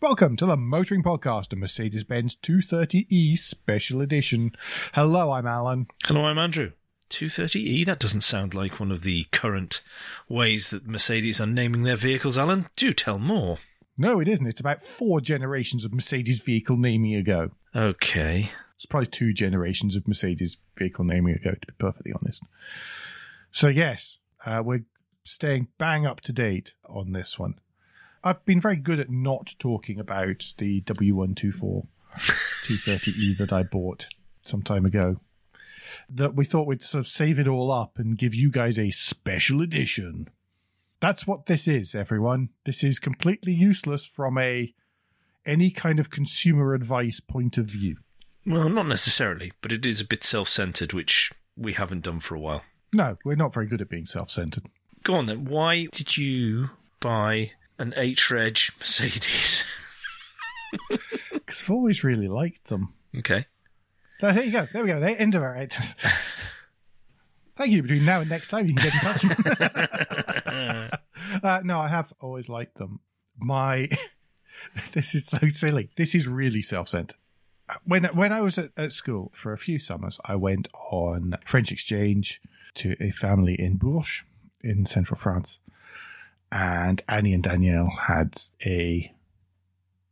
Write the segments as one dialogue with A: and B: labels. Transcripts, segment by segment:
A: Welcome to the Motoring Podcast, a Mercedes Benz 230e Special Edition. Hello, I'm Alan.
B: Hello, I'm Andrew. 230e? That doesn't sound like one of the current ways that Mercedes are naming their vehicles, Alan. Do tell more.
A: No, it isn't. It's about four generations of Mercedes vehicle naming ago.
B: Okay.
A: It's probably two generations of Mercedes vehicle naming ago, to be perfectly honest. So, yes, uh, we're staying bang up to date on this one. I've been very good at not talking about the W124 230E that I bought some time ago. That we thought we'd sort of save it all up and give you guys a special edition. That's what this is, everyone. This is completely useless from a any kind of consumer advice point of view.
B: Well, not necessarily, but it is a bit self centered, which we haven't done for a while.
A: No, we're not very good at being self centered.
B: Go on then. Why did you buy an H-Reg Mercedes?
A: Because I've always really liked them.
B: okay.
A: So there you go. There we go. They end of it. Thank you. Between now and next time, you can get in touch. uh, no, I have always liked them. My, this is so silly. This is really self-centered. When when I was at, at school for a few summers, I went on French exchange to a family in Bourges in central France, and Annie and Danielle had a,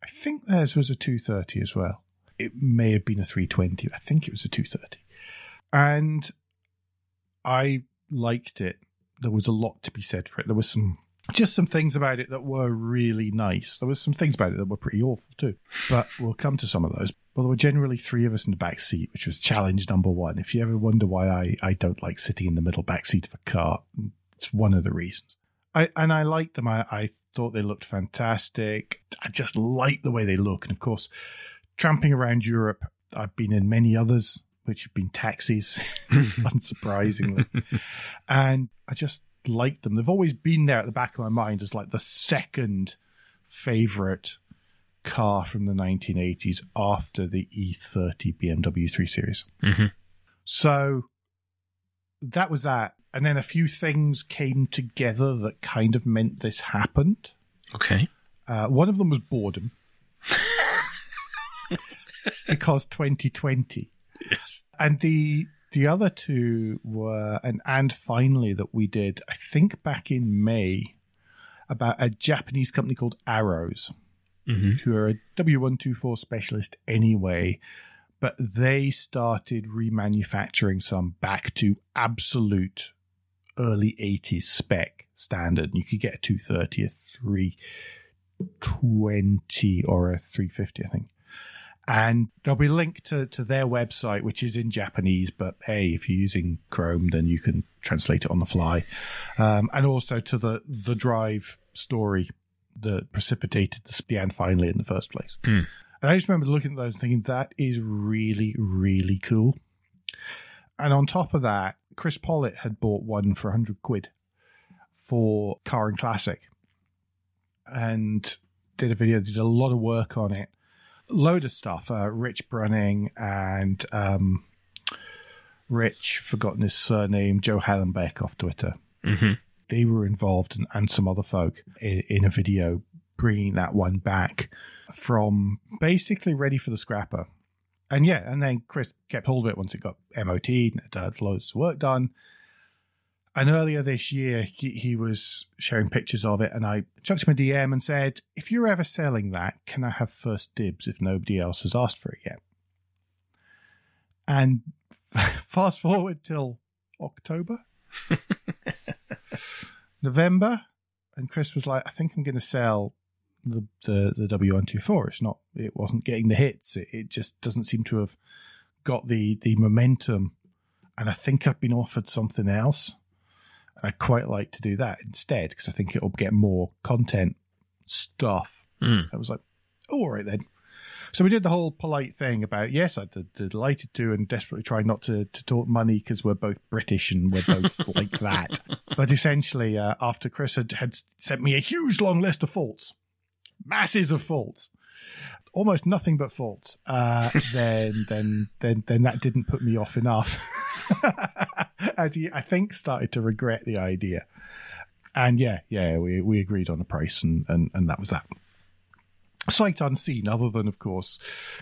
A: I think theirs was a two thirty as well it may have been a 320. I think it was a 230. And I liked it. There was a lot to be said for it. There was some just some things about it that were really nice. There was some things about it that were pretty awful too. But we'll come to some of those. Well, there were generally three of us in the back seat, which was challenge number one. If you ever wonder why I, I don't like sitting in the middle back seat of a car, it's one of the reasons. I and I liked them. I, I thought they looked fantastic. I just like the way they look. And of course, tramping around Europe, I've been in many others, which have been taxis, unsurprisingly. and I just liked them. They've always been there at the back of my mind as like the second favorite car from the 1980s after the E30 BMW 3 Series.
B: Mhm.
A: So that was that. And then a few things came together that kind of meant this happened.
B: Okay.
A: Uh, one of them was boredom. because 2020.
B: Yes.
A: And the the other two were and and finally that we did, I think back in May, about a Japanese company called Arrows,
B: hmm
A: who are a W124 specialist anyway, but they started remanufacturing some back to absolute early 80s spec standard. You could get a 230, a 320, or a 350, I think. And there'll be a link to, to their website, which is in Japanese, but hey, if you're using Chrome, then you can translate it on the fly. Um, and also to the, the drive story that precipitated the Spian finally in the first place.
B: Mm.
A: And I just remember looking at those and thinking, that is really, really cool. And on top of that, Chris Pollitt had bought one for 100 quid for Car and Classic and did a video, did a lot of work on it. Load of stuff. Uh, Rich Brunning and um, Rich, forgotten his surname, Joe Hallenbeck off Twitter.
B: hmm
A: They were involved and, and some other folk in, in a video bringing that one back from basically ready for the scrapper. And yeah, and then Chris kept hold of it once it got MOT and it had loads of work done. And earlier this year, he, he was sharing pictures of it, and I chucked him a DM and said, If you're ever selling that, can I have first dibs if nobody else has asked for it yet? And fast forward till October, November, and Chris was like, I think I'm going to sell the, the, the W124. It's not, it wasn't getting the hits. It, it just doesn't seem to have got the, the momentum. And I think I've been offered something else. And I'd quite like to do that instead because I think it'll get more content stuff.
B: Mm.
A: I was like, oh, all right then. So we did the whole polite thing about yes, I'd delighted to, and desperately try not to, to talk money because we're both British and we're both like that. But essentially, uh, after Chris had, had sent me a huge long list of faults, masses of faults, almost nothing but faults, uh, then then then then that didn't put me off enough. As he, I think, started to regret the idea. And yeah, yeah, we we agreed on a price, and and and that was that. sight unseen, other than, of course,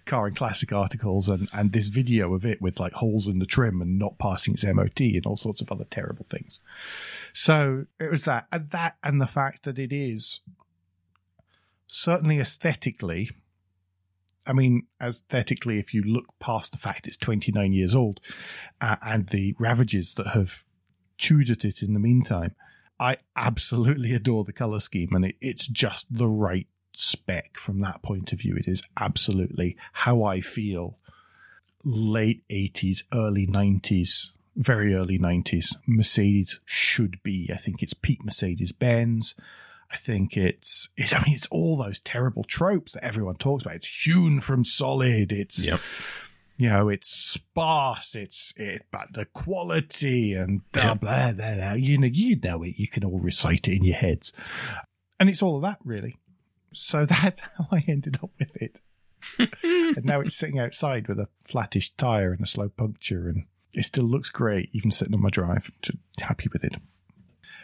A: car and classic articles and, and this video of it with like holes in the trim and not passing its MOT and all sorts of other terrible things. So it was that, and that, and the fact that it is certainly aesthetically. I mean, aesthetically, if you look past the fact it's 29 years old uh, and the ravages that have chewed at it in the meantime, I absolutely adore the color scheme and it, it's just the right spec from that point of view. It is absolutely how I feel late 80s, early 90s, very early 90s. Mercedes should be. I think it's peak Mercedes Benz. I think it's, it's, I mean, it's all those terrible tropes that everyone talks about. It's hewn from solid. It's,
B: Yep.
A: you know, it's sparse. It's it, but the quality and blah,
B: Yeah.
A: blah, blah, blah. You know, you know it. You can all recite it in your heads, and it's all of that really. So that's how I ended up with it. and now it's sitting outside with a flattish tire and a slow puncture, and it still looks great, even sitting on my drive. Happy with it.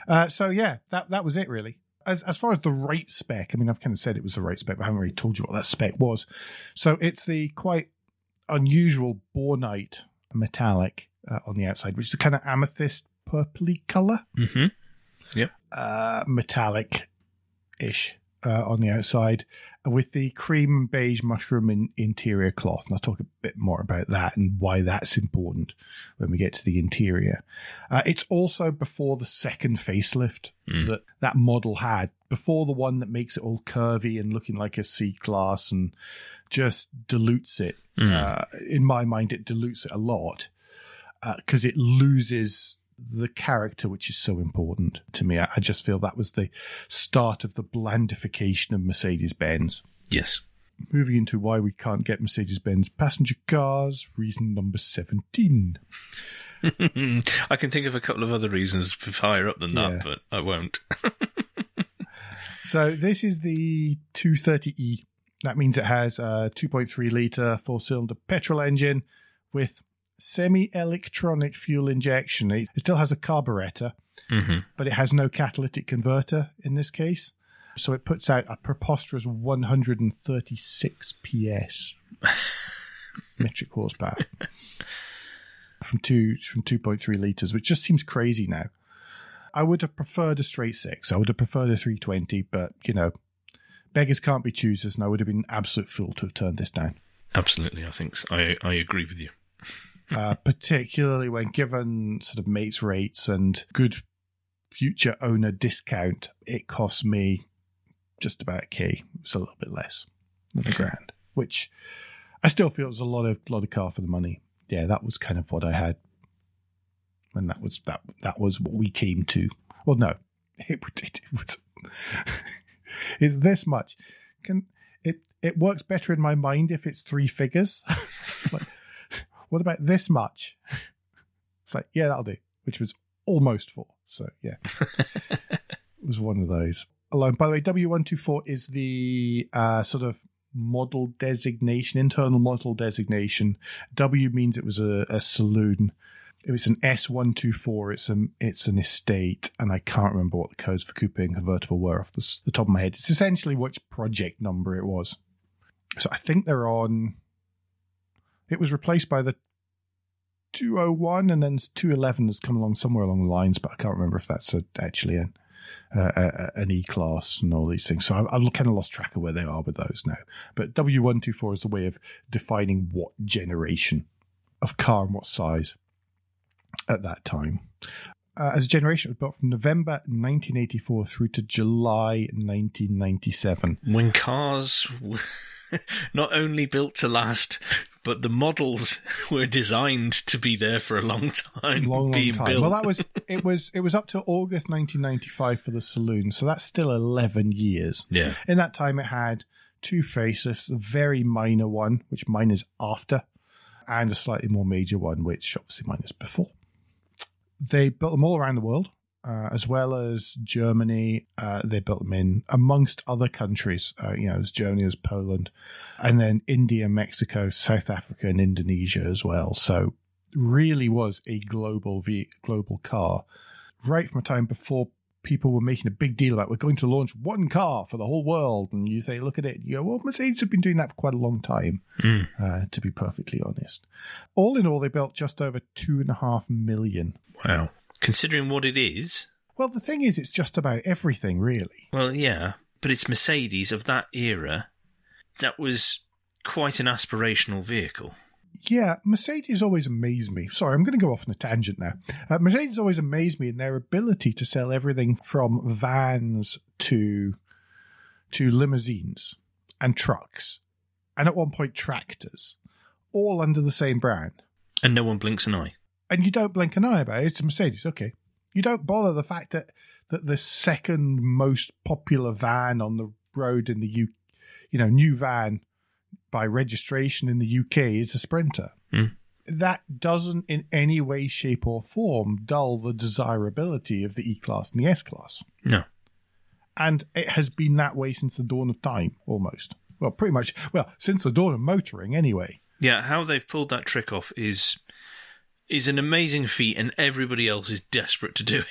A: Uh, so yeah, that that was it really. As as far as the right spec, I mean, I've kind of said it was the right spec, but I haven't really told you what that spec was. So it's the quite unusual bornite metallic uh, on the outside, which is a kind of amethyst purpley color,
B: Mm-hmm.
A: uh, metallic ish uh, on the outside, with the cream beige mushroom in, interior cloth. And I'll talk a bit more about that and why that's important when we get to the interior. Uh, it's also before the second facelift
B: Mm.
A: that that model had, before the one that makes it all curvy and looking like a C class and just dilutes it.
B: Mm.
A: Uh, in my mind, it dilutes it a lot because it loses the character, which is so important to me. I, I just feel that was the start of the blandification of Mercedes Benz.
B: yes.
A: Moving into why we can't get Mercedes Benz passenger cars, reason number 17.
B: I can think of a couple of other reasons higher up than that,
A: Yeah.
B: but I won't.
A: So this is the 230E. That means it has a 2.3 litre four cylinder petrol engine with semi electronic fuel injection. It still has a carburetor,
B: hmm
A: but it has no catalytic converter in this case. So it puts out a preposterous 136 PS metric horsepower from two from 2.3 liters, which just seems crazy now. I would have preferred a straight six. I would have preferred a 320, but you know, beggars can't be choosers, and I would have been an absolute fool to have turned this down.
B: Absolutely, I think so. I I agree with you.
A: Uh, particularly when given sort of mates rates and good future owner discount, it cost me just about a k. It was a little bit less than a grand, which I still feel was a lot of lot of car for the money. Yeah, that was kind of what I had, and that was that that was what we came to. Well, no, it, would- it, was it's this much. Can it? It works better in my mind if it's three figures. Like, what about this much? It's like, yeah, that'll do, which was almost four. So, yeah, it was one of those. Alone. By the way, W124 is the uh, sort of model designation, internal model designation. W means it was a, a saloon. If it's an S124, it's an it's an estate, and I can't remember what the codes for coupe and convertible were off the, the top of my head. It's essentially which project number it was. So I think they're on. It was replaced by the 201, and then 211 has come along somewhere along the lines, but I can't remember if that's a, actually an, an E class and all these things. So I've, I've kind of lost track of where they are with those now. But W124 is a way of defining what generation of car and what size at that time. Uh, as a generation, it was built from November 1984 through to July 1997.
B: When cars not only built to last, but the models were designed to be there for a long time,
A: long, long
B: being
A: time.
B: built.
A: Well, that was it. Was it was up to August 1995 for the saloon, so that's still 11 years.
B: yeah,
A: In that time, it had two facelifts, a very minor one, which mine is after, and a slightly more major one, which obviously mine is before. They built them all around the world, uh, as well as Germany. Uh, they built them in amongst other countries. Uh, you know, as Germany, as Poland, and then India, Mexico, South Africa, and Indonesia as well. So, really was a global global car, right from a time before people were making a big deal about we're going to launch one car for the whole world, and you say, look at it, you go, well, Mercedes have been doing that for quite a long time,
B: Mm.
A: uh, to be perfectly honest. All in all, they built just over two and a half million.
B: Wow. Considering what it is,
A: Well, the thing is, it's just about everything, really.
B: well, yeah, but it's Mercedes of that era. That was quite an aspirational vehicle.
A: Yeah, Mercedes always amazed me. Sorry, I'm going to go off on a tangent now. Uh, Mercedes always amazed me in their ability to sell everything from vans to to limousines and trucks, and at one point tractors, all under the same brand.
B: And no one blinks an eye.
A: And you don't blink an eye about it. It's a Mercedes, okay. You don't bother the fact that that the second most popular van on the road in the U, you know, new van by registration in the UK is a Sprinter.
B: Hmm.
A: That doesn't in any way, shape, or form dull the desirability of the E Class and the S Class.
B: No.
A: And it has been that way since the dawn of time, almost. Well, pretty much. Well, since the dawn of motoring, anyway.
B: Yeah, how they've pulled that trick off is is an amazing feat, and everybody else is desperate to do it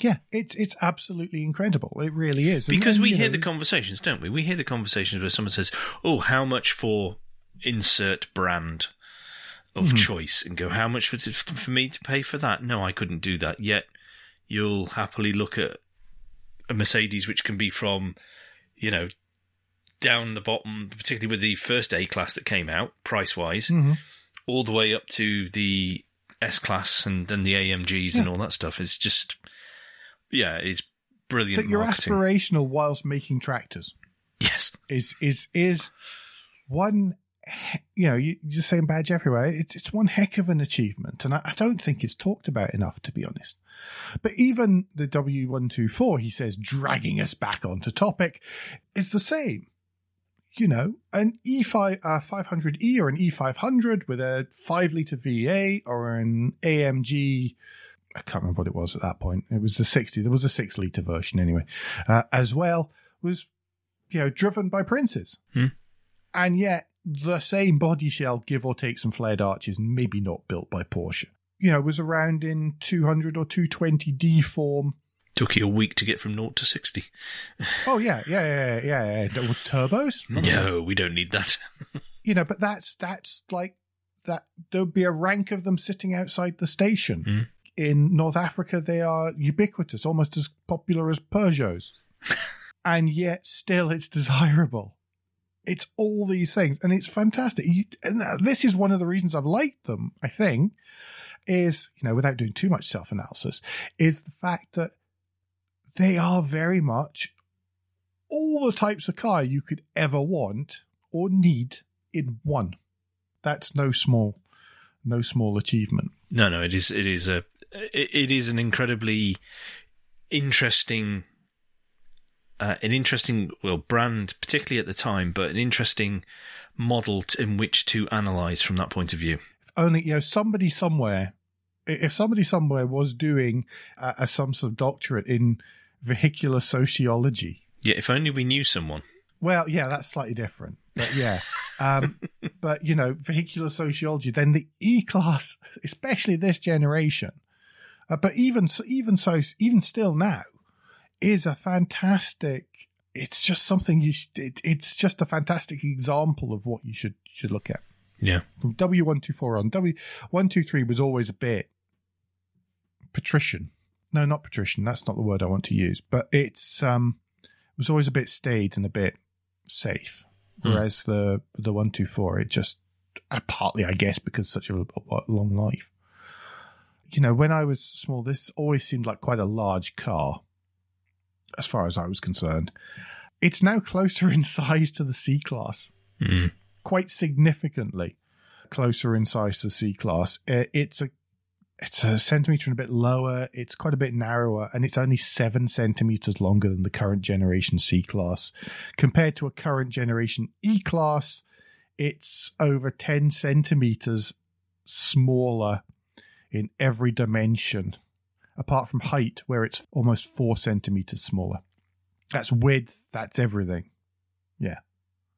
A: Yeah, it's it's absolutely incredible. It really is.
B: Because
A: then,
B: we hear
A: know,
B: the conversations, don't we? We hear the conversations where someone says, "Oh, how much for insert brand of
A: Mhm.
B: choice?" and go, "How much for for me to pay for that?" No, I couldn't do that. Yet you'll happily look at a Mercedes, which can be from, you know, down the bottom, particularly with the first A class that came out, price wise,
A: Mhm.
B: all the way up to the S class and then the AMGs and all that stuff. It's just, yeah, it's brilliant
A: that you're
B: marketing.
A: aspirational whilst making tractors
B: yes,
A: is is is one. You know, you, you're saying badge everywhere. It's it's one heck of an achievement, and I, I don't think it's talked about enough, to be honest. But even the W124, he says, dragging us back onto topic, is the same. You know, an E5 uh, 500E or an E500 with a five liter V8 or an AMG. I can't remember what it was at that point. It was the 60. There was a six liter version anyway, uh, as well. Was you know driven by princes,
B: Hmm.
A: and yet the same body shell, give or take some flared arches, maybe not built by Porsche. You know, was around in 200 or 220 D form.
B: Took you a week to get from 0 to 60.
A: Oh yeah, yeah, yeah, yeah, yeah. With turbos.
B: No, we don't need that.
A: you know, but that's that's like that. There'll be a rank of them sitting outside the station.
B: Mm.
A: In North Africa, they are ubiquitous, almost as popular as Peugeots, and yet still it's desirable. It's all these things, and it's fantastic. You, and this is one of the reasons I've liked them. I think is you know, without doing too much self analysis, is the fact that they are very much all the types of car you could ever want or need in one. That's no small, no small achievement.
B: No, no, it is it is a it, is an incredibly interesting uh, an interesting well brand particularly at the time, but an interesting model t- in which to analyze from that point of view.
A: If only you know somebody somewhere, if somebody somewhere was doing a some sort of doctorate in vehicular sociology.
B: Yeah, if only we knew someone.
A: Well, yeah, that's slightly different, but yeah. Um, but you know, vehicular sociology. Then the E class, especially this generation, uh, but even so, even so, even still now, is a fantastic. It's just something you. Should, it, it's just a fantastic example of what you should should look at.
B: Yeah.
A: From W one two four on W one two three was always a bit patrician. No, not patrician. That's not the word I want to use. But it's um, it was always a bit staid and a bit safe.
B: Hmm.
A: Whereas the the one two four, it just uh, partly, I guess, because such a, a long life. You know, when I was small, this always seemed like quite a large car, as far as I was concerned. It's now closer in size to the C class
B: Mm.
A: quite significantly closer in size to C class. Uh, It's a it's a centimeter and a bit lower. It's quite a bit narrower, and it's only seven centimeters longer than the current generation C class. Compared to a current generation E class, it's over ten centimeters smaller in every dimension, apart from height, where it's almost four centimeters smaller. That's width. That's everything. Yeah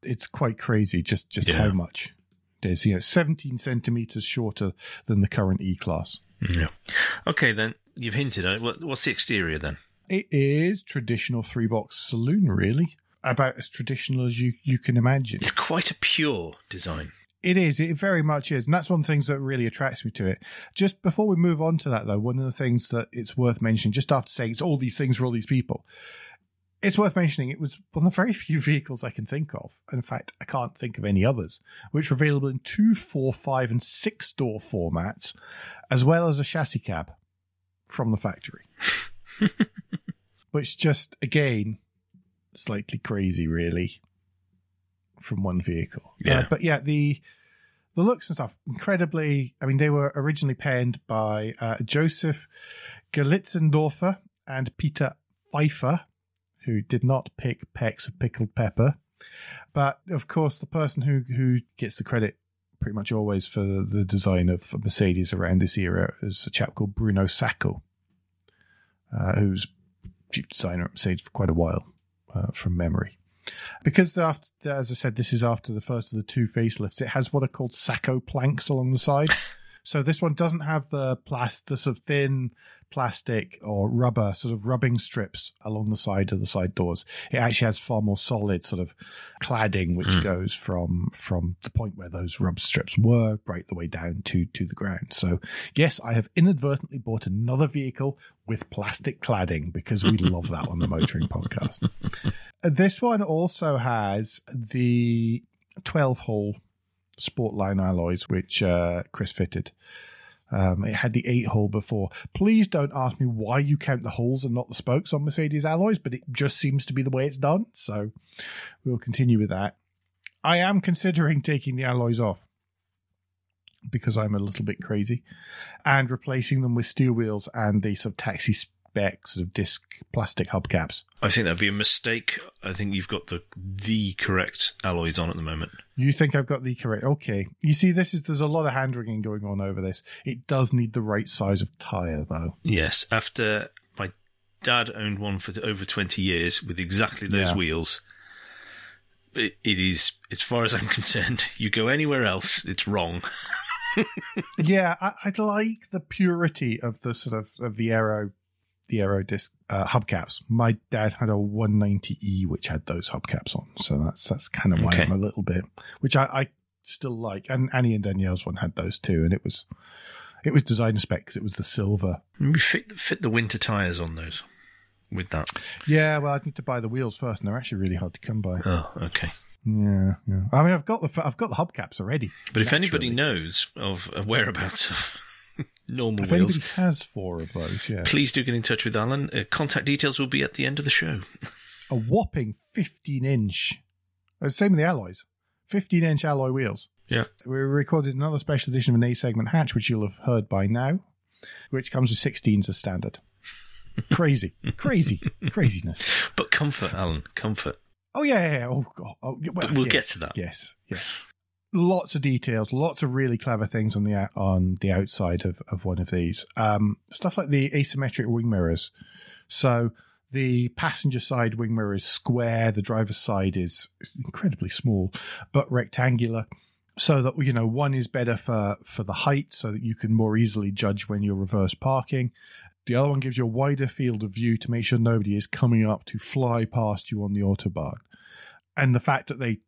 A: it's quite crazy just just
B: Yeah.
A: how much it is. You know, 17 centimeters shorter than the current E class.
B: Yeah. Okay, then you've hinted at it. What's the exterior then?
A: It is traditional three box saloon, really. About as traditional as you, you can imagine.
B: It's quite a pure design.
A: It is. It very much is. And that's one of the things that really attracts me to it. Just before we move on to that, though, one of the things that it's worth mentioning, just after saying it's all these things for all these people, it's worth mentioning it was one of the very few vehicles I can think of. In fact, I can't think of any others, which were available in two, four, five, and six door formats, as well as a chassis cab from the factory. which just, again, slightly crazy, really, from one vehicle.
B: Yeah.
A: Uh, but yeah, the the looks and stuff, incredibly. I mean, they were originally penned by uh, Joseph Gallitzendörfer and Peter Pfeiffer, who did not pick pecks of pickled pepper. But of course, the person who who gets the credit pretty much always for the design of Mercedes around this era is a chap called Bruno Sacco, uh, who's chief designer at Mercedes for quite a while, uh, from memory. Because after, as I said, this is after the first of the two facelifts. It has what are called Sacco planks along the side. so this one doesn't have the plastic, the sort of thin plastic or rubber sort of rubbing strips along the side of the side doors. It actually has far more solid sort of cladding, which
B: Mm.
A: goes from from the point where those rub strips were right the way down to to the ground. So yes, I have inadvertently bought another vehicle with plastic cladding because we love that on the motoring podcast. This one also has the 12 hole Sportline alloys, which uh, Chris fitted. Um, it had the eight hole before. Please don't ask me why you count the holes and not the spokes on Mercedes alloys, but it just seems to be the way it's done. So we'll continue with that. I am considering taking the alloys off because I'm a little bit crazy and replacing them with steel wheels and the sort of taxi spec sort of disc plastic hubcaps.
B: I think that'd be a mistake. I think you've got the the correct alloys on at the moment.
A: You think I've got the correct? Okay. You see, this is there's a lot of hand wringing going on over this. It does need the right size of tire, though.
B: Yes, after my dad owned one for over 20 years with exactly those
A: Yeah.
B: wheels. It, it is, as far as I'm concerned, you go anywhere else, it's wrong.
A: yeah, I, I like the purity of the sort of of the aero, the aero disc uh, hubcaps. My dad had a 190e which had those hubcaps on, so that's that's kind of why
B: Okay.
A: I'm a little bit, which I, I still like. And Annie and Danielle's one had those too, and it was it was design spec because it was the silver.
B: Maybe fit fit the winter tires on those with that.
A: Yeah, well, I'd need to buy the wheels first, and they're actually really hard to come by.
B: Oh, okay.
A: Yeah, yeah. I mean, I've got the I've got the hubcaps already.
B: But if anybody knows of whereabouts of normal
A: If
B: wheels,
A: has four of those, yeah,
B: please do get in touch with Alan. Uh, contact details will be at the end of the show.
A: a whopping 15 inch. uh, Same with the alloys, 15 inch alloy wheels.
B: Yeah.
A: We recorded another special edition of an A segment hatch, which you'll have heard by now, which comes with 16s as standard. Crazy, crazy, craziness.
B: But comfort, Alan, comfort.
A: Oh yeah, yeah, yeah. oh god. Oh, well,
B: But we'll
A: yes,
B: get to that.
A: Yes, yes. Lots of details, lots of really clever things on the on the outside of, of one of these. Um, stuff like the asymmetric wing mirrors. So the passenger side wing mirror is square, the driver's side is incredibly small, but rectangular. So that you know, one is better for for the height, so that you can more easily judge when you're reverse parking. The other one gives you a wider field of view to make sure nobody is coming up to fly past you on the autobahn. And the fact that they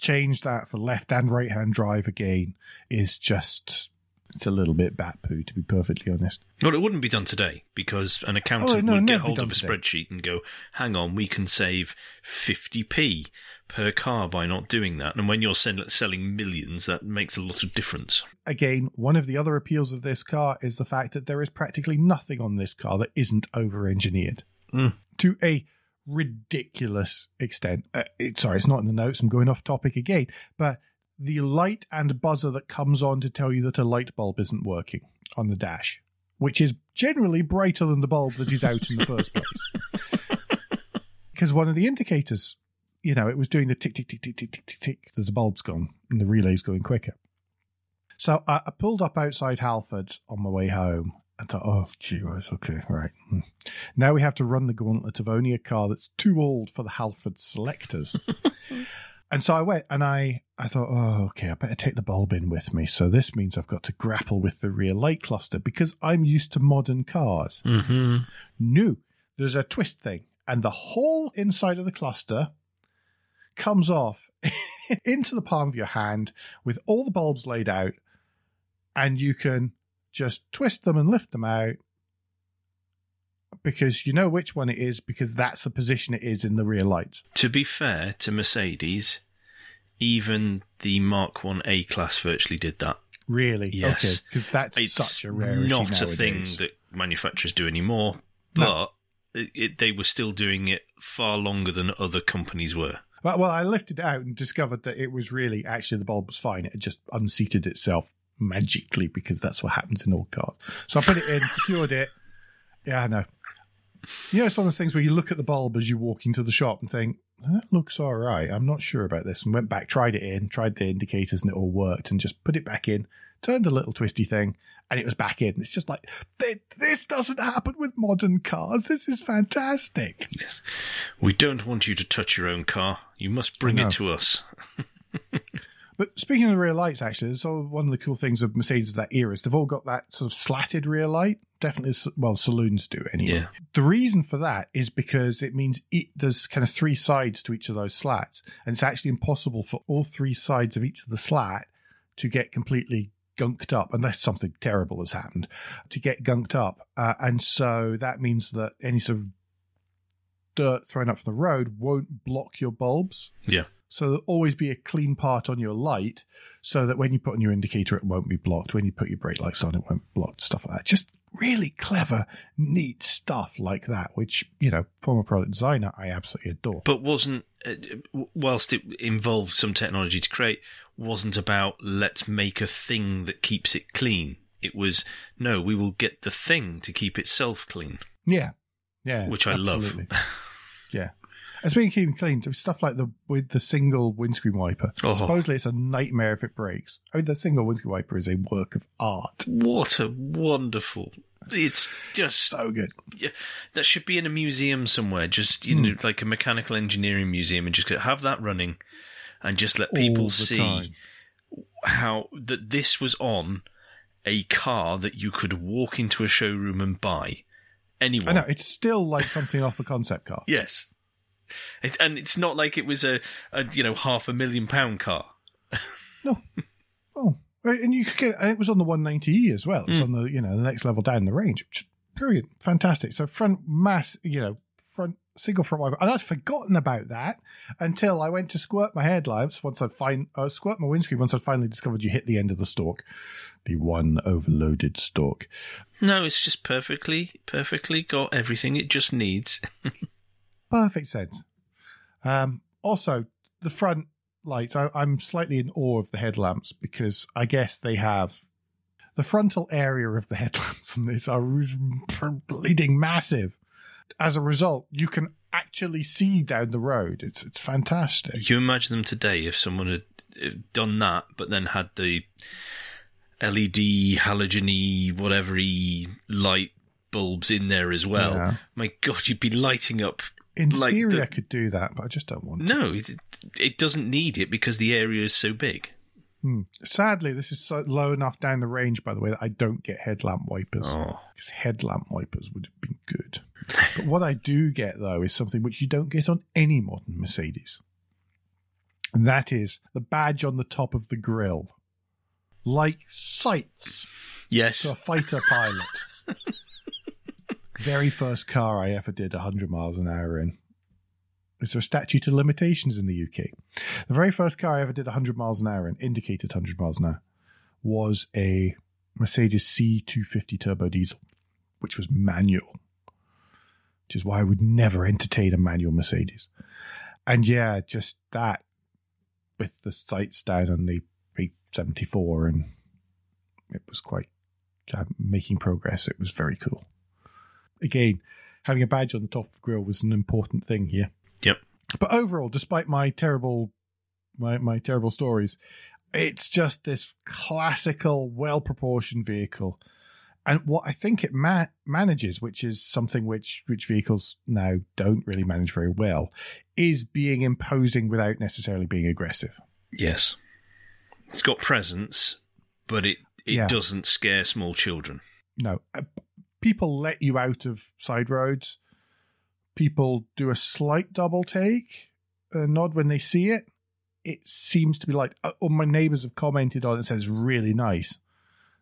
A: changed that for left and right hand drive again is just it's a little bit bat poo to be perfectly honest.
B: Well, it wouldn't be done today because an accountant
A: Oh, no,
B: would get hold of a
A: today.
B: spreadsheet and go, hang on, we can save 50p per car by not doing that. And when you're selling millions, that makes a lot of difference.
A: Again, one of the other appeals of this car is the fact that there is practically nothing on this car that isn't over engineered
B: Mm.
A: to a ridiculous extent. Uh, it, sorry, it's not in the notes. I'm going off topic again, but the light and buzzer that comes on to tell you that a light bulb isn't working on the dash, which is generally brighter than the bulb that is out in the first place. Because one of the indicators, you know, it was doing the tick, tick, tick, tick, tick, tick, tick, tick. There's a bulb's gone and the relay's going quicker. So I, I pulled up outside Halford on my way home and thought, oh, gee whiz, okay, right. Hmm. Now we have to run the gauntlet of owning a car that's too old for the Halford selectors. and so I went and I, I thought, oh, okay, I better take the bulb in with me. So this means I've got to grapple with the rear light cluster because I'm used to modern cars.
B: Mm-hmm.
A: No, there's a twist thing, and the whole inside of the cluster comes off into the palm of your hand with all the bulbs laid out, and you can just twist them and lift them out because you know which one it is because that's the position it is in the rear light.
B: To be fair to Mercedes, even the Mark One A class virtually did that.
A: Really?
B: Yes.
A: Okay, because that's
B: It's
A: such a rarity
B: not a thing that manufacturers do anymore,
A: No.
B: but it, it, they were still doing it far longer than other companies were.
A: Well, well, I lifted it out and discovered that it was really actually the bulb was fine. It had just unseated itself magically because that's what happens in all cars. So I put it in, secured it. Yeah, I know. You know, it's one of those things where you look at the bulb as you walk into the shop and think, that looks all right. I'm not sure about this. And went back, tried it in, tried the indicators, and it all worked. And just put it back in, turned the little twisty thing, and it was back in. It's just like, this doesn't happen with modern cars. This is fantastic.
B: Yes. We don't want you to touch your own car. You must bring
A: No.
B: it to us.
A: But speaking of the rear lights, actually, all one of the cool things of Mercedes of that era is they've all got that sort of slatted rear light. Definitely, well, saloons do anyway.
B: Yeah.
A: The reason for that is because it means it, there's kind of three sides to each of those slats, and it's actually impossible for all three sides of each of the slat to get completely gunked up unless something terrible has happened to get gunked up, uh, and so that means that any sort of dirt thrown up from the road won't block your bulbs.
B: Yeah.
A: So there'll always be a clean part on your light so that when you put on your indicator, it won't be blocked. When you put your brake lights on, it won't be blocked. Stuff like that. Just really clever, neat stuff like that, which, you know, former product designer, I absolutely adore.
B: But wasn't, uh, whilst it involved some technology to create, wasn't about let's make a thing that keeps it clean. It was, no, we will get the thing to keep itself clean,
A: Yeah. Yeah.
B: which I
A: absolutely.
B: love.
A: Yeah. Speaking of keeping clean, stuff like the with the single windscreen wiper.
B: Oh.
A: Supposedly it's a nightmare if it breaks. I mean, the single windscreen wiper is a work of art.
B: What a wonderful. It's just
A: So good.
B: yeah, that should be in a museum somewhere, just you
A: Hmm.
B: know, like a mechanical engineering museum, and just have that running, and just let people see
A: time.
B: how that this was on a car that you could walk into a showroom and buy. Anyone,
A: I know. It's still like something off a concept car.
B: yes, it, and it's not like it was a, a you know half a million pound car.
A: No. Oh, and you could get, and it was on the 190e as well. It's
B: Mm.
A: on the, you know, the next level down the range. Is brilliant, fantastic. So front mass, you know, front single front wiper. And I'd forgotten about that until I went to squirt my headlights once I'd find, uh, squirt my windscreen once I'd finally discovered you hit the end of the stalk, the one overloaded stalk.
B: No, it's just perfectly, perfectly got everything it just needs.
A: Perfect sense. Um, also, the front lights, I, I'm slightly in awe of the headlamps because I guess they have the frontal area of the headlamps on this are bleeding massive. As a result, you can actually see down the road. It's it's fantastic.
B: You imagine them today if someone had uh, done that, but then had the LED halogeny whatever light bulbs in there as well.
A: Yeah.
B: My God, you'd be lighting up.
A: In
B: like
A: theory,
B: the-
A: I could do that, but I just don't want.
B: No, it, it doesn't need it because the area is so big.
A: Hmm. Sadly, this is so low enough down the range, by the way, that I don't get headlamp wipers.
B: Oh,
A: because headlamp wipers would have been good. but what I do get though is something which you don't get on any modern Mercedes. And that is the badge on the top of the grille. Like sights
B: yes.
A: to a fighter pilot. Very first car I ever did 100 miles an hour in. Is there a statute of limitations in the UK? The very first car I ever did 100 miles an hour in, indicated 100 miles an hour, was a Mercedes C250 turbo diesel, which was manual, which is why I would never entertain a manual Mercedes. And yeah, just that with the sights down on the 874, and it was quite uh, making progress. It was very cool. Again, having a badge on the top of the grill was an important thing here.
B: Yep.
A: But overall, despite my terrible, my my terrible stories, it's just this classical, well proportioned vehicle. And what I think it ma- manages, which is something which which vehicles now don't really manage very well, is being imposing without necessarily being aggressive.
B: Yes. It's got presence, but it, it
A: Yeah.
B: doesn't scare small children.
A: No, people let you out of side roads, people do a slight double take, a nod when they see it. It seems to be like, uh, oh, my neighbors have commented on it and says really nice.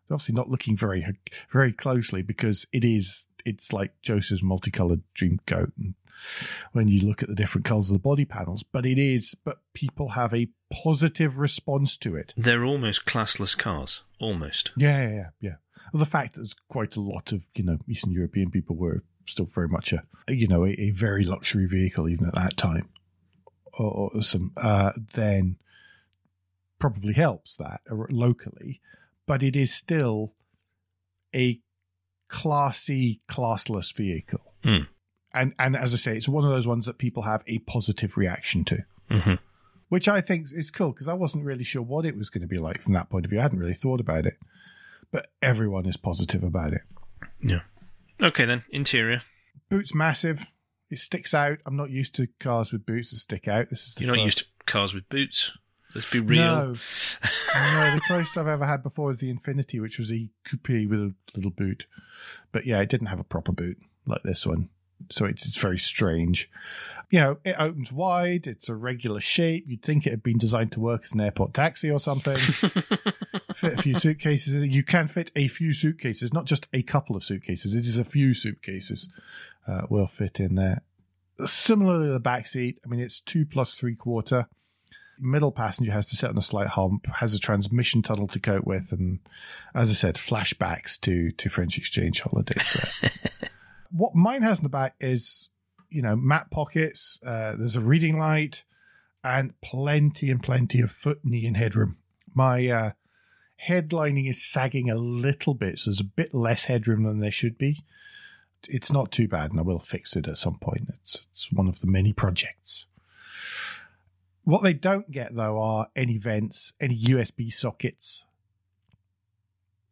A: They're obviously not looking very, very closely because it is, it's like Joseph's multicolored dream coat. And when you look at the different colors of the body panels, but it is, but people have a positive response to it.
B: They're almost classless cars. Almost.
A: Yeah, yeah, yeah. yeah. Well, the fact that there's quite a lot of, you know, Eastern European people were still very much a, you know, a, a very luxury vehicle even at that time, or, or some, uh, then probably helps that locally, but it is still a classy, classless vehicle.
B: Mm.
A: And and as I say, it's one of those ones that people have a positive reaction to.
B: Mm-hmm.
A: Which I think is cool because I wasn't really sure what it was going to be like from that point of view. I hadn't really thought about it, but everyone is positive about it.
B: Yeah. Okay then. Interior.
A: Boot's massive. It sticks out. I'm not used to cars with boots that stick out. This is
B: You're not used to cars with boots. Let's be real.
A: No. no, the closest I've ever had before was the Infiniti, which was a coupe with a little boot. But yeah, it didn't have a proper boot like this one. So it's, it's very strange. You know, it opens wide. It's a regular shape. You'd think it had been designed to work as an airport taxi or something. fit a few suitcases. You can fit a few suitcases, not just a couple of suitcases. It is a few suitcases uh, will fit in there. Similarly, the back seat. I mean, it's two plus three quarter. Middle passenger has to sit on a slight hump, has a transmission tunnel to cope with, and as I said, flashbacks to to French exchange holidays. what mine has in the back is, you know, map pockets. Uh, there's a reading light, and plenty and plenty of foot, knee, and headroom. My uh, headlining is sagging a little bit, so there's a bit less headroom than there should be. It's not too bad, and I will fix it at some point. It's it's one of the many projects. What they don't get though are any vents, any USB sockets,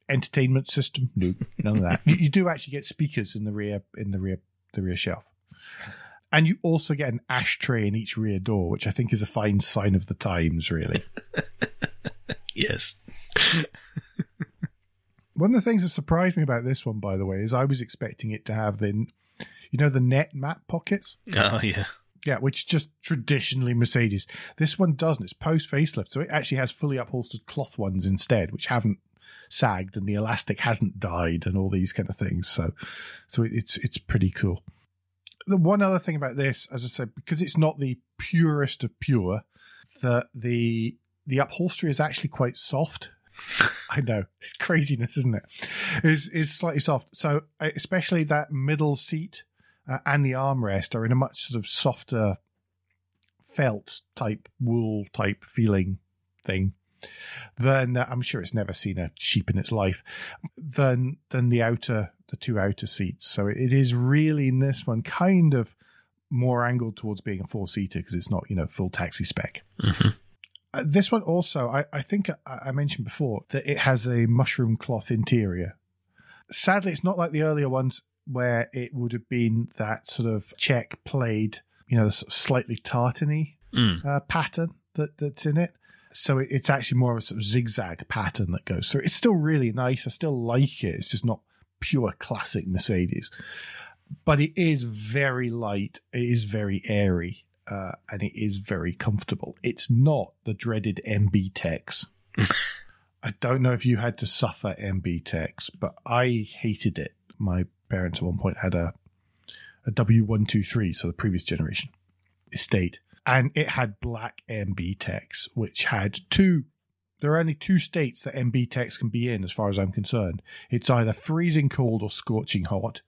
A: entertainment system. No, none of that. you, you, do actually get speakers in the rear in the rear the rear shelf, and you also get an ashtray in each rear door, which I think is a fine sign of the times. Really.
B: yes.
A: One of the things that surprised me about this one, by the way, is I was expecting it to have the, you know, the net map pockets.
B: Oh yeah.
A: Yeah, which is just traditionally Mercedes. This one doesn't. It's post facelift, so it actually has fully upholstered cloth ones instead, which haven't sagged and the elastic hasn't died and all these kind of things. So, so it's it's pretty cool. The one other thing about this, as I said, because it's not the purest of pure, that the the upholstery is actually quite soft. I know it's craziness, isn't it? Is is slightly soft. So especially that middle seat uh, and the armrest are in a much sort of softer felt type wool type feeling thing then uh, I'm sure it's never seen a sheep in its life than than the outer the two outer seats. So it is really in this one kind of more angled towards being a four seater because it's not you know full taxi spec.
B: Mm-hmm.
A: Uh, this one also, I, I think I, I mentioned before that it has a mushroom cloth interior. Sadly, it's not like the earlier ones where it would have been that sort of check played, you know, sort of slightly tartany
B: mm.
A: uh, pattern that, that's in it. So it, it's actually more of a sort of zigzag pattern that goes through. It's still really nice. I still like it. It's just not pure classic Mercedes, but it is very light. It is very airy. Uh, and it is very comfortable. It's not the dreaded MB Tex. I don't know if you had to suffer MB Tex, but I hated it. My parents at one point had a a W123, so the previous generation estate, and it had black MB Tex, which had two. There are only two states that MB Tex can be in, as far as I'm concerned. It's either freezing cold or scorching hot.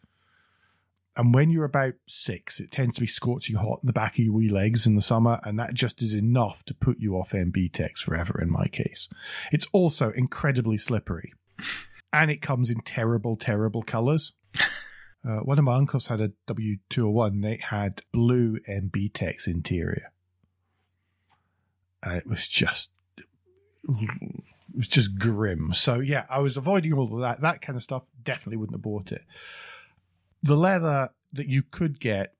A: And when you're about six, it tends to be scorching hot in the back of your wee legs in the summer, and that just is enough to put you off MB Tex forever, in my case. It's also incredibly slippery, and it comes in terrible, terrible colors. Uh, one of my uncles had a W201, they had blue MB Tex interior. And it was just it was just grim. So yeah, I was avoiding all of that. That kind of stuff definitely wouldn't have bought it. The leather that you could get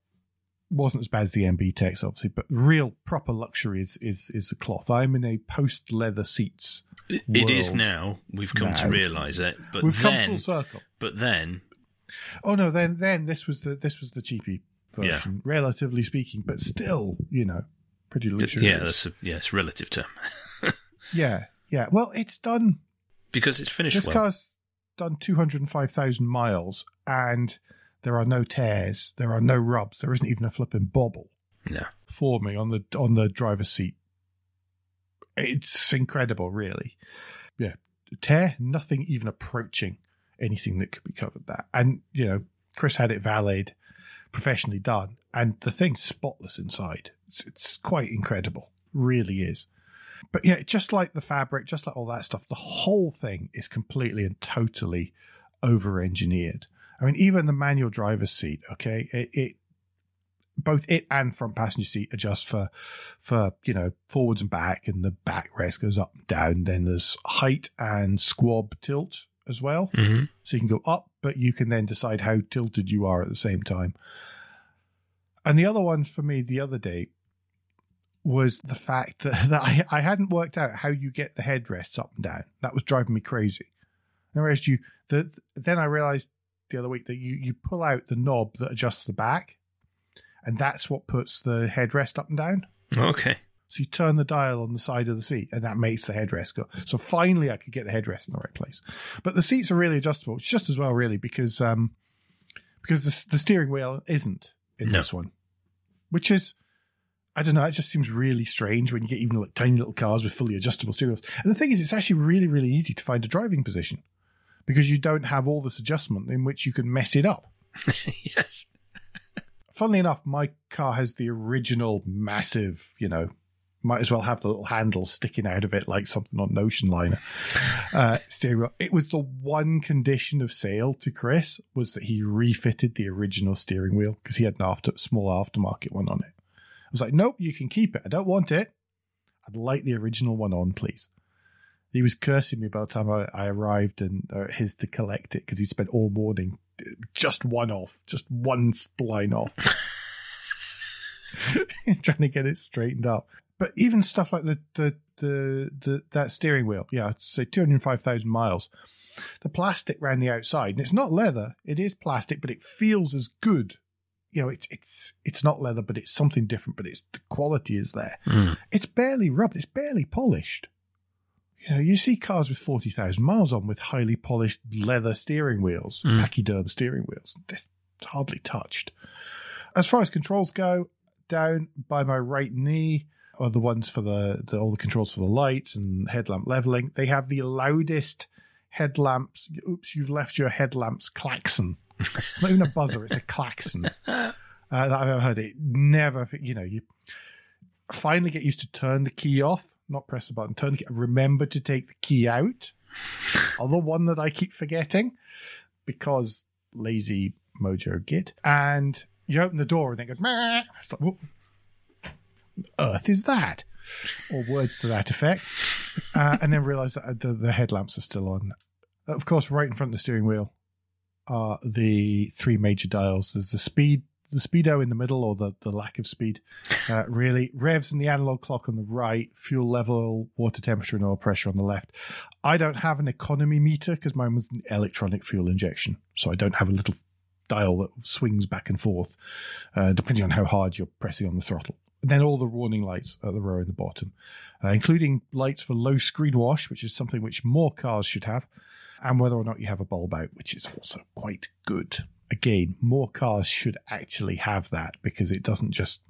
A: wasn't as bad as the MB Tex, obviously, but real proper luxury is is, is the cloth. I'm in a post leather seats.
B: It, it is now. We've come
A: now.
B: to realise it, but
A: We've
B: then,
A: come full circle.
B: but then,
A: Oh no, then then this was the this was the cheapy version, relatively speaking, but still, you know, pretty luxurious.
B: Yeah, that's a yeah, it's a relative term
A: yeah, yeah. Well, it's done.
B: because it's finished
A: This
B: well.
A: car's done 205,000 miles and there are no tears, there are no rubs, there isn't even a flipping bobble
B: No,
A: forming on the on the driver's seat. It's incredible, really. Yeah, tear, nothing even approaching anything that could be covered that. And you know, Chris had it valeted, professionally done, and the thing's spotless inside. It's, it's quite incredible, really is. But yeah, just like the fabric, just like all that stuff, the whole thing is completely and totally over engineered. I mean, even the manual driver's seat, okay, it, it both it and front passenger seat adjust for for you know forwards and back, and the backrest goes up and down. Then there's height and squab tilt as well,
B: hmm
A: so you can go up, but you can then decide how tilted you are at the same time. And the other one for me the other day was the fact that, that I, I hadn't worked out how you get the headrests up and down. That was driving me crazy. And whereas you, the, then I realized the other week that you, you pull out the knob that adjusts the back, and that's what puts the headrest up and down.
B: okay.
A: So you turn the dial on the side of the seat, and that makes the headrest go. So finally, I could get the headrest in the right place. But the seats are really adjustable. It's just as well, really, because um, because the, the steering wheel isn't in
B: No.
A: this one, which is I don't know. It just seems really strange when you get even like tiny little cars with fully adjustable steering wheels. And the thing is, it's actually really, really easy to find a driving position because you don't have all this adjustment in which you can mess it up.
B: yes.
A: funnily enough, my car has the original massive, you know, might as well have the little handle sticking out of it like something on an ocean liner uh, steering wheel. It was the one condition of sale to Chris was that he refitted the original steering wheel because he had an after small aftermarket one on it. I was like, nope, you can keep it. I don't want it. I'd like the original one on, please. He was cursing me by the time I, I arrived and uh, his to collect it because he spent all morning uh, just one off, just one spline off, trying to get it straightened up. But even stuff like the the the, the that steering wheel, yeah, say two hundred five thousand miles. The plastic around the outside, and it's not leather; it is plastic, but it feels as good. You know, it's it's it's not leather, but it's something different. But it's the quality is there.
B: Mm.
A: It's barely rubbed. It's barely polished. You know, you see cars with 40,000 miles on with highly polished leather steering wheels,
B: Mm.
A: pachyderm steering wheels. They're hardly touched. As far as controls go, down by my right knee are the ones for the, the all the controls for the lights and headlamp leveling. They have the loudest headlamps. Oops, you've left your headlamps klaxon. It's not even a buzzer, it's a klaxon uh, that I've ever heard. It never, you know, you finally get used to turn the key off, not press the button, turn the key, remember to take the key out. Other one that I keep forgetting because lazy mojo git. And you open the door and it goes, Meh. It's like, earth is that? Or words to that effect. Uh, and then realize that the, the headlamps are still on. Of course, right in front of the steering wheel are the three major dials. There's the speed, the speedo in the middle, or the, the lack of speed. Uh, really, revs and the analog clock on the right, fuel level, water temperature, and oil pressure on the left. I don't have an economy meter because mine was an electronic fuel injection, so I don't have a little dial that swings back and forth uh, depending on how hard you're pressing on the throttle. Then all the warning lights at the row in the bottom, uh, including lights for low screen wash, which is something which more cars should have, and whether or not you have a bulb out, which is also quite good. Again, more cars should actually have that because it doesn't just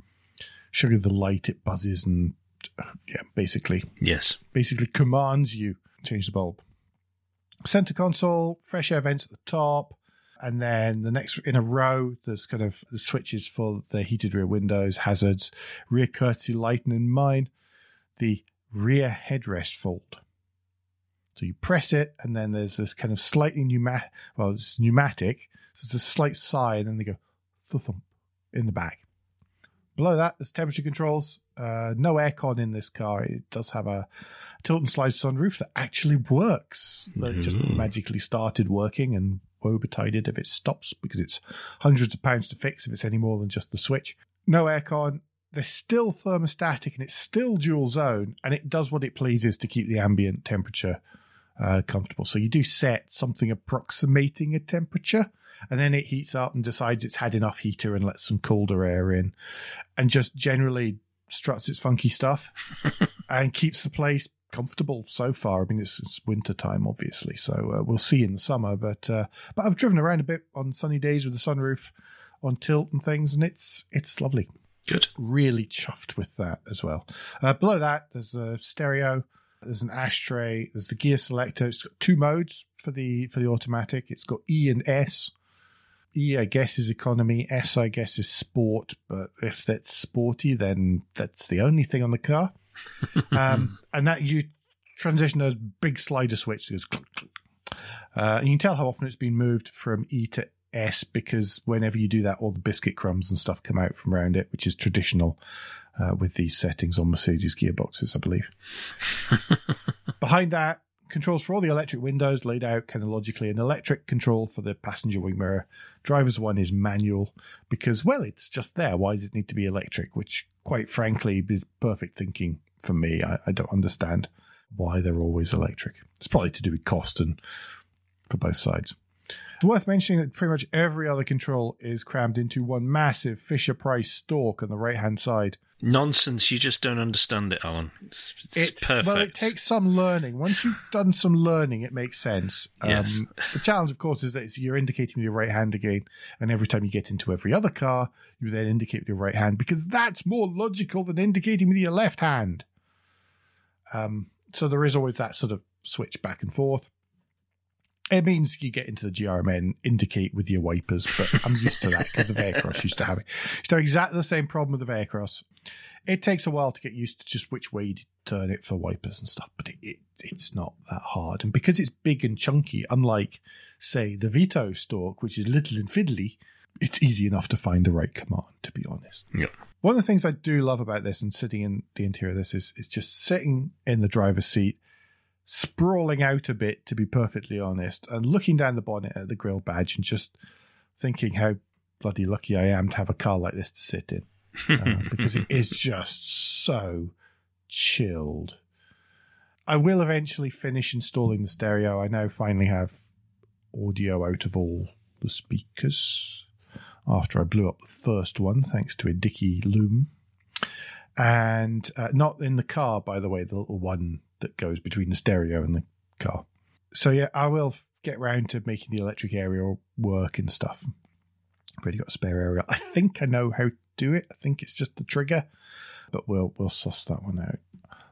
A: show you the light; it buzzes and uh, yeah, basically
B: Yes.
A: basically commands you change the bulb. Center console, fresh air vents at the top, and then the next in a row, there's kind of the switches for the heated rear windows, hazards, rear courtesy lighting and in mine, the rear headrest fold. So you press it, and then there's this kind of slightly pneumatic, well, it's pneumatic, so it's a slight sigh, and then they go thump in the back. Below that, there's temperature controls. Uh, no aircon in this car. It does have a tilt and slide sunroof that actually works. That just
B: Mhm.
A: magically started working and woe betided if it stops because it's hundreds of pounds to fix if it's any more than just the switch. No aircon. They're still thermostatic and it's still dual zone and it does what it pleases to keep the ambient temperature uh, comfortable. So you do set something approximating a temperature, and then it heats up and decides it's had enough heater and lets some colder air in, and just generally struts its funky stuff and keeps the place comfortable so far. I mean, it's, it's winter time, obviously, so uh, we'll see in the summer. But uh, but I've driven around a bit on sunny days with the sunroof on tilt and things, and it's it's lovely.
B: Good.
A: Really chuffed with that as well. Uh, below that, there's a stereo. There's an ashtray. There's the gear selector. It's got two modes for the for the automatic. It's got E and S. E, I guess, is economy. S, I guess, is sport. But if that's sporty, then that's the only thing on the car. Um, and that you transition those big slider switch that goes click, click. Uh, and you can tell how often it's been moved from E to S because whenever you do that, all the biscuit crumbs and stuff come out from around it, which is traditional uh, with these settings on Mercedes gearboxes, I believe. Behind that, controls for all the electric windows laid out kind of logically, an electric control for the passenger wing mirror. Driver's one is manual because, well, it's just there. Why does it need to be electric? Which, quite frankly, is perfect thinking for me. I, I don't understand why they're always electric. It's probably to do with cost and for both sides. It's worth mentioning that pretty much every other control is crammed into one massive Fisher Price stalk on the right hand side.
B: Nonsense. You just don't understand it, Alan. It's, it's,
A: It's
B: perfect.
A: well, it takes some learning. Once you've done some learning, it makes sense. Um,
B: Yes.
A: The challenge, of course, is that it's, you're indicating with your right hand again, and every time you get into every other car, you then indicate with your right hand because that's more logical than indicating with your left hand. Um, so there is always that sort of switch back and forth. It means you get into the GRMN, indicate with your wipers, but I'm used to that because the Aircross used to have it. Used to have exactly the same problem with the Aircross. It takes a while to get used to just which way to turn it for wipers and stuff, but it, it it's not that hard. And because it's big and chunky, unlike say the Vito stalk, which is little and fiddly, it's easy enough to find the right command. To be honest,
B: Yeah.
A: one of the things I do love about this and sitting in the interior of this is is just sitting in the driver's seat, sprawling out a bit to be perfectly honest, and looking down the bonnet at the grill badge and just thinking how bloody lucky I am to have a car like this to sit in. Uh, because it is just so chilled. I will eventually finish installing the stereo. I now finally have audio out of all the speakers after I blew up the first one, thanks to a Dicky Loom. And uh, not in the car, by the way, the little one that goes between the stereo and the car. So, yeah, I will get round to making the electric area work and stuff. I've already got a spare area. I think I know how to do it. I think it's just the trigger, but we'll we'll suss that one out.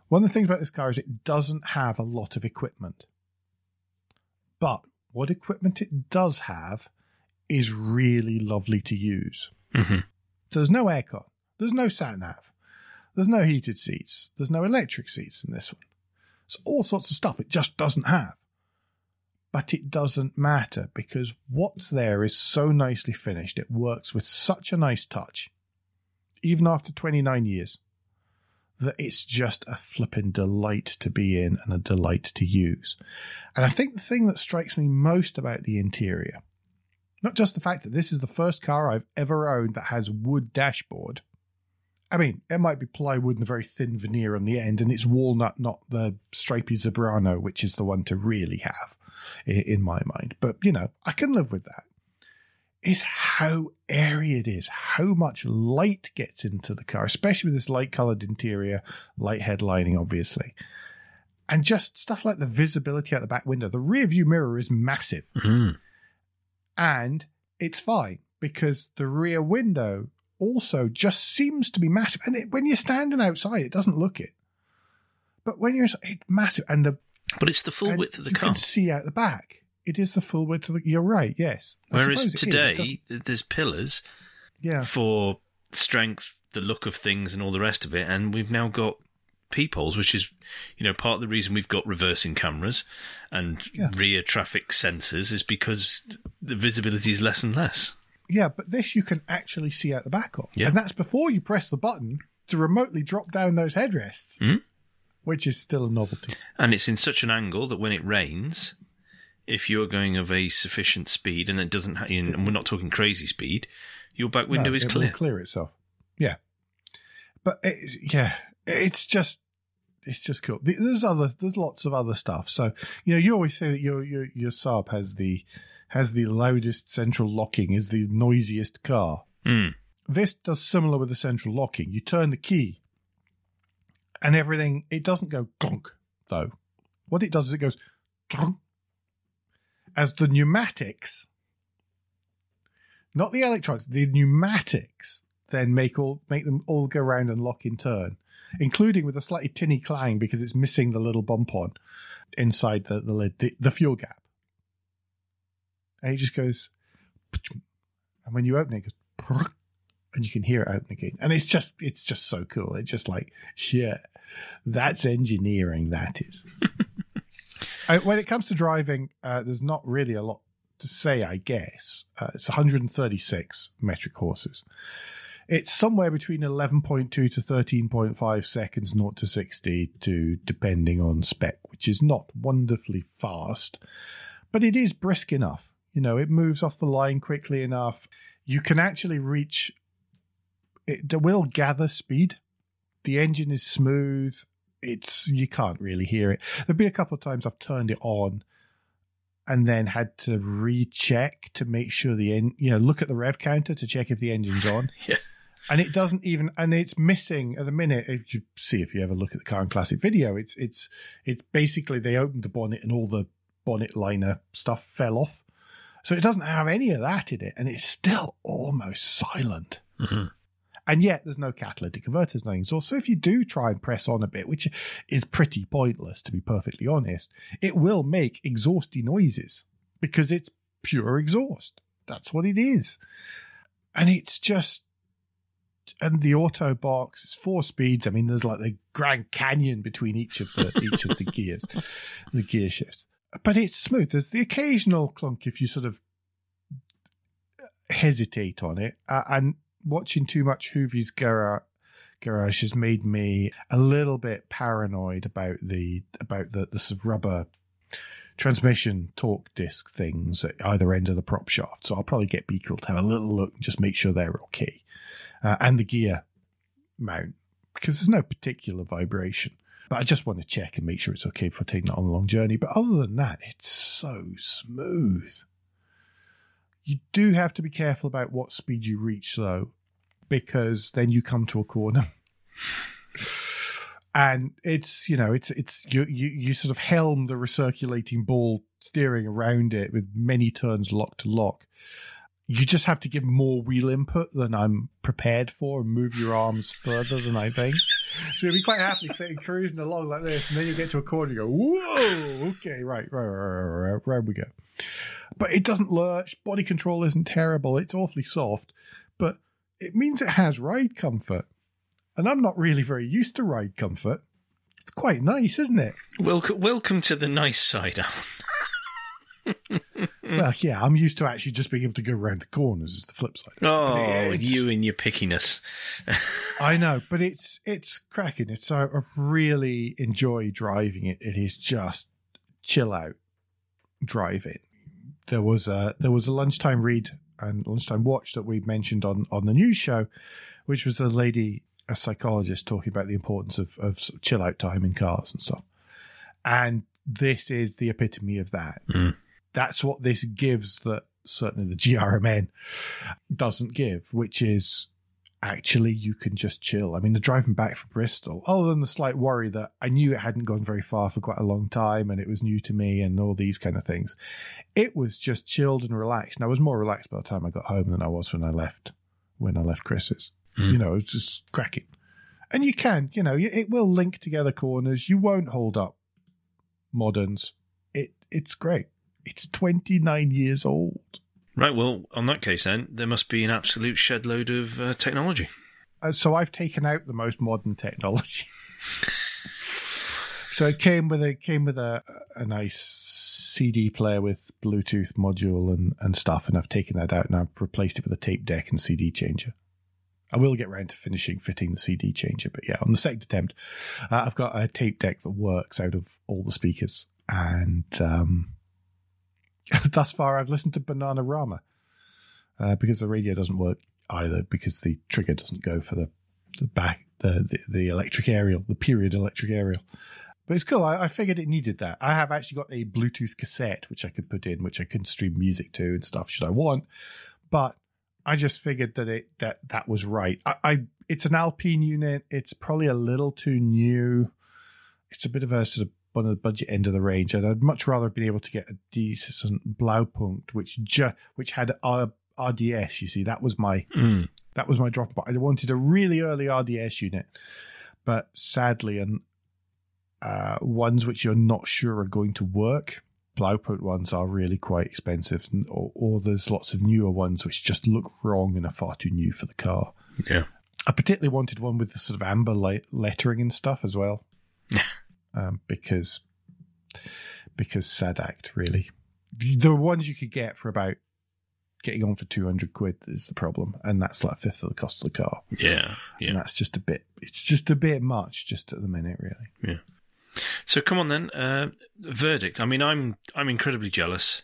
A: One of the things about this car is it doesn't have a lot of equipment, but what equipment it does have is really lovely to use.
B: Mhm.
A: There's no aircon, there's no sat nav, there's no heated seats, there's no electric seats in this one. It's all sorts of stuff it just doesn't have. But it doesn't matter because what's there is so nicely finished. It works with such a nice touch, even after 29 years, that it's just a flippin' delight to be in and a delight to use. And I think the thing that strikes me most about the interior, not just the fact that this is the first car I've ever owned that has wood dashboard. I mean, it might be plywood and a very thin veneer on the end, and it's walnut, not the stripy Zebrano, which is the one to really have in my mind. But, you know, I can live with that. Is how airy it is, how much light gets into the car, especially with this light colored interior, light headlining, obviously. And just stuff like the visibility out the back window. The rear view mirror is massive
B: Mm.
A: and it's fine because the rear window also just seems to be massive. And it, when you're standing outside, it doesn't look it. But when you're inside, it's massive, and the
B: But it's the full width of the
A: you
B: car.
A: can see out the back. It is the full width of the. You're right. Yes. I
B: Whereas
A: suppose it is. It
B: today,
A: doesn't-
B: there's pillars
A: yeah,
B: for strength, the look of things, and all the rest of it. And we've now got peepholes, which is, you know, part of the reason we've got reversing cameras and
A: Yeah.
B: rear traffic sensors is because the visibility is less and less.
A: Yeah. But this you can actually see out the back of,
B: Yeah.
A: and that's before you press the button to remotely drop down those headrests,
B: Mhm.
A: which is still a novelty.
B: And it's in such an angle that when it rains, if you're going of a sufficient speed and it doesn't, ha- and we're not talking crazy speed, your back window
A: No,
B: is clear.
A: Clear itself. Yeah, but it, yeah, it's just it's just cool. There's other, there's lots of other stuff. So you know, you always say that your your your Saab has the has the loudest central locking, is the noisiest car.
B: Mm.
A: This does similar with the central locking. You turn the key, and everything. It doesn't go clunk though. What it does is it goes clunk, as the pneumatics, not the electronics, the pneumatics then make all make them all go around and lock in turn, including with a slightly tinny clang because it's missing the little bump on inside the, the lid, the, the fuel gap. And it just goes, and when you open it, it goes, and you can hear it open again. And it's just, it's just so cool. It's just like, shit, that's engineering. That is. uh, when it comes to driving, uh, there's not really a lot to say, I guess. Uh, it's 136 metric horses. It's somewhere between 11.2 to 13.5 seconds, 0 to 60, to depending on spec, which is not wonderfully fast, but it is brisk enough. You know, it moves off the line quickly enough. You can actually reach, it will gather speed. The engine is smooth. It's, you can't really hear it. There've been a couple of times I've turned it on and then had to recheck to make sure the en- you know look at the rev counter to check if the engine's on.
B: Yeah.
A: And it doesn't even and it's missing at the minute. If you see if you ever look at the car and classic video, it's it's it's basically they opened the bonnet and all the bonnet liner stuff fell off. So it doesn't have any of that in it, and it's still almost silent.
B: Mhm.
A: And yet there's no catalytic converters, nothing. So if you do try and press on a bit, which is pretty pointless to be perfectly honest, it will make exhausty noises because it's pure exhaust. That's what it is. And it's just and the auto box is four speeds. I mean, there's like the Grand Canyon between each of the each of the gears, the gear shifts. But it's smooth. There's the occasional clunk if you sort of hesitate on it. Uh, and watching too much Hoovie's garage garage has made me a little bit paranoid about the about the, the sort of rubber transmission torque disc things at either end of the prop shaft. So I'll probably get Beagle to have a little look and just make sure they're okay. Uh, and the gear mount because there's no particular vibration. But I just want to check and make sure it's okay for taking it on a long journey. But other than that, it's so smooth. You do have to be careful about what speed you reach, though, because then you come to a corner. and it's, you know, it's, it's, you, you, you sort of helm the recirculating ball steering around it with many turns lock to lock. You just have to give more wheel input than I'm prepared for and move your arms further than I think. So you'll be quite happily sitting cruising along like this, and then you get to a corner, you go, whoa, okay, right, right, right, right, right, right we go. But it doesn't lurch. Body control isn't terrible. It's awfully soft, but it means it has ride comfort. And I'm not really very used to ride comfort. It's quite nice, isn't it?
B: Welcome, welcome to the nice side, Alan.
A: Well, yeah, I'm used to actually just being able to go around the corners. Is the flip side.
B: Oh, you and your pickiness.
A: I know, but it's it's cracking. It's I I really enjoy driving it. It is just chill out driving. There was a there was a lunchtime read and lunchtime watch that we mentioned on on the news show, which was a lady, a psychologist, talking about the importance of of of chill out time in cars and stuff. And this is the epitome of that.
B: Mm.
A: That's what this gives that certainly the GRMN doesn't give, which is actually you can just chill. I mean, the driving back from Bristol, other than the slight worry that I knew it hadn't gone very far for quite a long time and it was new to me and all these kind of things, it was just chilled and relaxed. And I was more relaxed by the time I got home than I was when I left when I left Chris's.
B: Mm.
A: You know, it was just cracking. And you can, you know, it will link together corners. You won't hold up moderns. It it's great. It's 29 years old.
B: Right, well, on that case, then, there must be an absolute shed load of uh, technology.
A: Uh, so I've taken out the most modern technology. so it came with a came with a a nice CD player with Bluetooth module and and stuff, and I've taken that out and I've replaced it with a tape deck and CD changer. I will get round to finishing fitting the CD changer, but yeah, on the second attempt, uh, I've got a tape deck that works out of all the speakers, and um, thus far I've listened to Bananarama uh, because the radio doesn't work either because the trigger doesn't go for the, the back the, the the electric aerial, the period electric aerial. But it's cool. I, I figured it needed that. I have actually got a Bluetooth cassette which I could put in, which I can stream music to and stuff should I want. But I just figured that it that that was right. I, I it's an Alpine unit. It's probably a little too new. It's a bit of a sort of on the budget end of the range, and I'd much rather have been able to get a decent Blaupunkt, which ju- which had R- RDS. You see, that was my
B: Mm.
A: that was my drop. But I wanted a really early RDS unit, but sadly, and uh, ones which you're not sure are going to work. Blaupunkt ones are really quite expensive, or, or there's lots of newer ones which just look wrong and are far too new for the car.
B: Yeah.
A: I particularly wanted one with the sort of amber light lettering and stuff as well, um, because because sad act really. The ones you could get for about getting on for two hundred quid is the problem, and that's like a fifth of the cost of the car,
B: Yeah. Yeah.
A: and that's just a bit. It's just a bit much, just at the minute, really. Yeah.
B: So come on then, uh, verdict. I mean, I'm I'm incredibly jealous.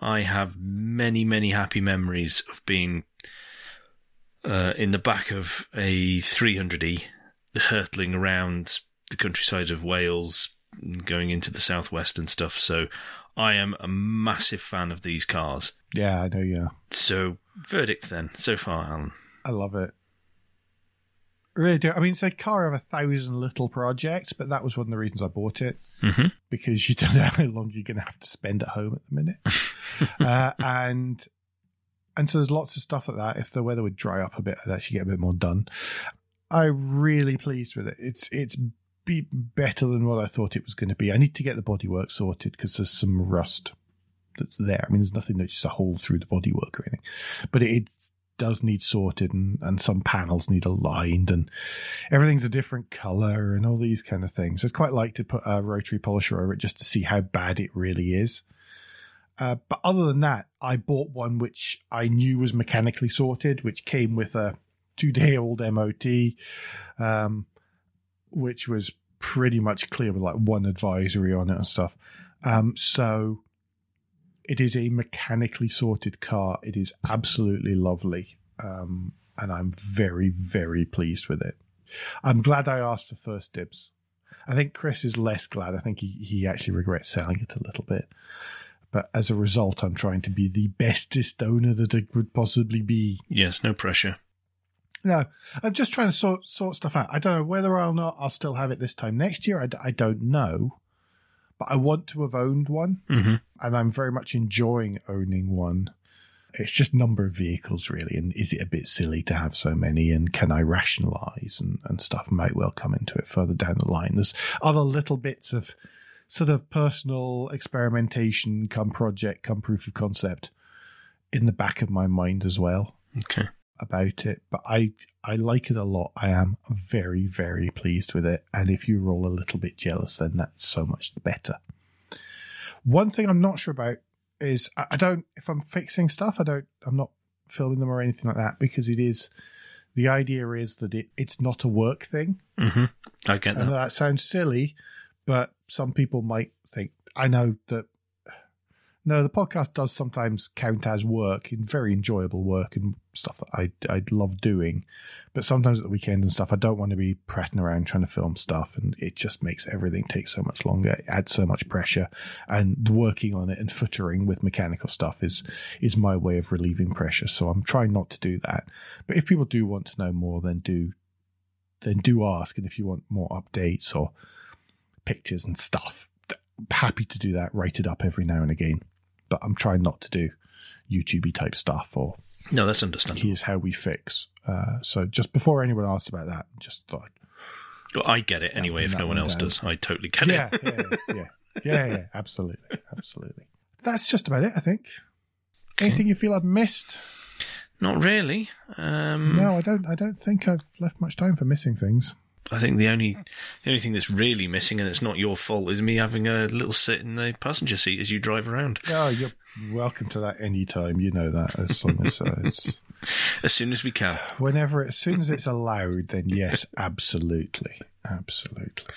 B: I have many many happy memories of being uh, in the back of a 300e, hurtling around the countryside of Wales, going into the southwest and stuff. So I am a massive fan of these cars.
A: Yeah, I know. Yeah,
B: So verdict then so far, Alan.
A: I love it. Really do. I mean, it's a car of a thousand little projects, but that was one of the reasons I bought it.
B: Mm-hmm.
A: because you don't know how long you're going to have to spend at home at the minute. uh, and and so there's lots of stuff like that. If the weather would dry up a bit, I'd actually get a bit more done. I'm really pleased with it. It's it's be better than what I thought it was going to be. I need to get the bodywork sorted because there's some rust that's there. I mean, there's nothing that's just a hole through the bodywork or anything, but it does need sorted and, and some panels need aligned and everything's a different color and all these kind of things. I'd quite like to put a rotary polisher over it just to see how bad it really is. Uh, but other than that, I bought one which I knew was mechanically sorted, which came with a two day old MOT, um, which was pretty much clear with like one advisory on it and stuff. Um, so it is a mechanically sorted car. It is absolutely lovely. Um, and I'm very, very pleased with it. I'm glad I asked for first dibs. I think Chris is less glad. I think he, he actually regrets selling it a little bit. But as a result, I'm trying to be the bestest owner that I could possibly be.
B: Yes, no pressure.
A: No, I'm just trying to sort sort stuff out. I don't know whether or not I'll still have it this time next year. I, d- I don't know, but I want to have owned one,
B: hmm
A: and I'm very much enjoying owning one. It's just number of vehicles, really, and is it a bit silly to have so many? And can I rationalise and, and stuff? Might well come into it further down the line. There's other little bits of sort of personal experimentation, come project, come proof of concept, in the back of my mind as well
B: Okay.
A: About it, but I I like it a lot. I am very very pleased with it, and if you're all a little bit jealous, then that's so much the better. One thing I'm not sure about is I, I don't if I'm fixing stuff, I don't I'm not filming them or anything like that because it is the idea is that it, it's not a work thing.
B: hmm I get that.
A: that sounds silly, but some people might think I know that. No, the podcast does sometimes count as work in very enjoyable work and stuff that I I love doing, but sometimes at the weekend and stuff I don't want to be prattling around trying to film stuff, and it just makes everything take so much longer. It adds so much pressure, and working on it and footering with mechanical stuff is is my way of relieving pressure. So I'm trying not to do that. But if people do want to know more, then do then do ask. And if you want more updates or pictures and stuff, happy to do that. Write it up every now and again. But I'm trying not to do YouTubey type stuff or
B: No, that's understandable.
A: here's how we fix. Uh, so just before anyone asked about that, just thought,
B: Well, I get it anyway. If no one else
A: down.
B: does, I totally get it.
A: yeah,
B: it.
A: yeah, yeah, yeah, yeah, absolutely, absolutely. That's just about it, I think. Anything you feel I've missed?
B: Not really. Um,
A: No, I don't. I don't think I've left much time for missing things.
B: I think the only the only thing that's really missing, and it's not your fault, is me having a little sit in the passenger seat as you drive around.
A: Oh, you're welcome to that anytime. You know that as long as uh, it's
B: As soon as we can.
A: whenever, as soon as it's allowed, then yes, absolutely, absolutely.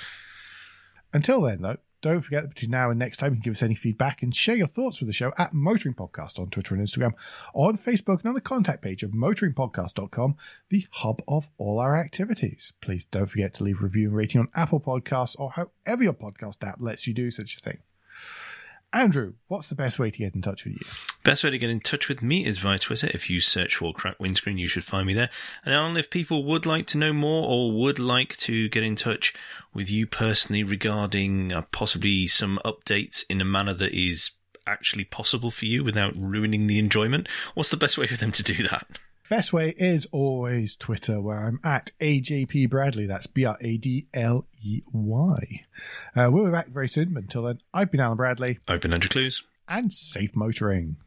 A: Until then, though, don't forget that between now and next time, you can give us any feedback and share your thoughts with the show at Motoring Podcast on Twitter and Instagram, on Facebook, and on the contact page of motoringpodcast.com, the hub of all our activities. Please don't forget to leave a review and rating on Apple Podcasts or however your podcast app lets you do such a thing. Andrew, what's the best way to get in touch with you?
B: Best way to get in touch with me is via Twitter. If you search for Crack Windscreen, you should find me there. And Alan, if people would like to know more or would like to get in touch with you personally regarding uh, possibly some updates in a manner that is actually possible for you without ruining the enjoyment, what's the best way for them to do that?
A: Best way is always Twitter, where I'm at AJP Bradley. That's B R A D L E Y. Uh, we'll be back very soon. But until then, I've been Alan Bradley.
B: I've been Andrew Clues.
A: And safe motoring.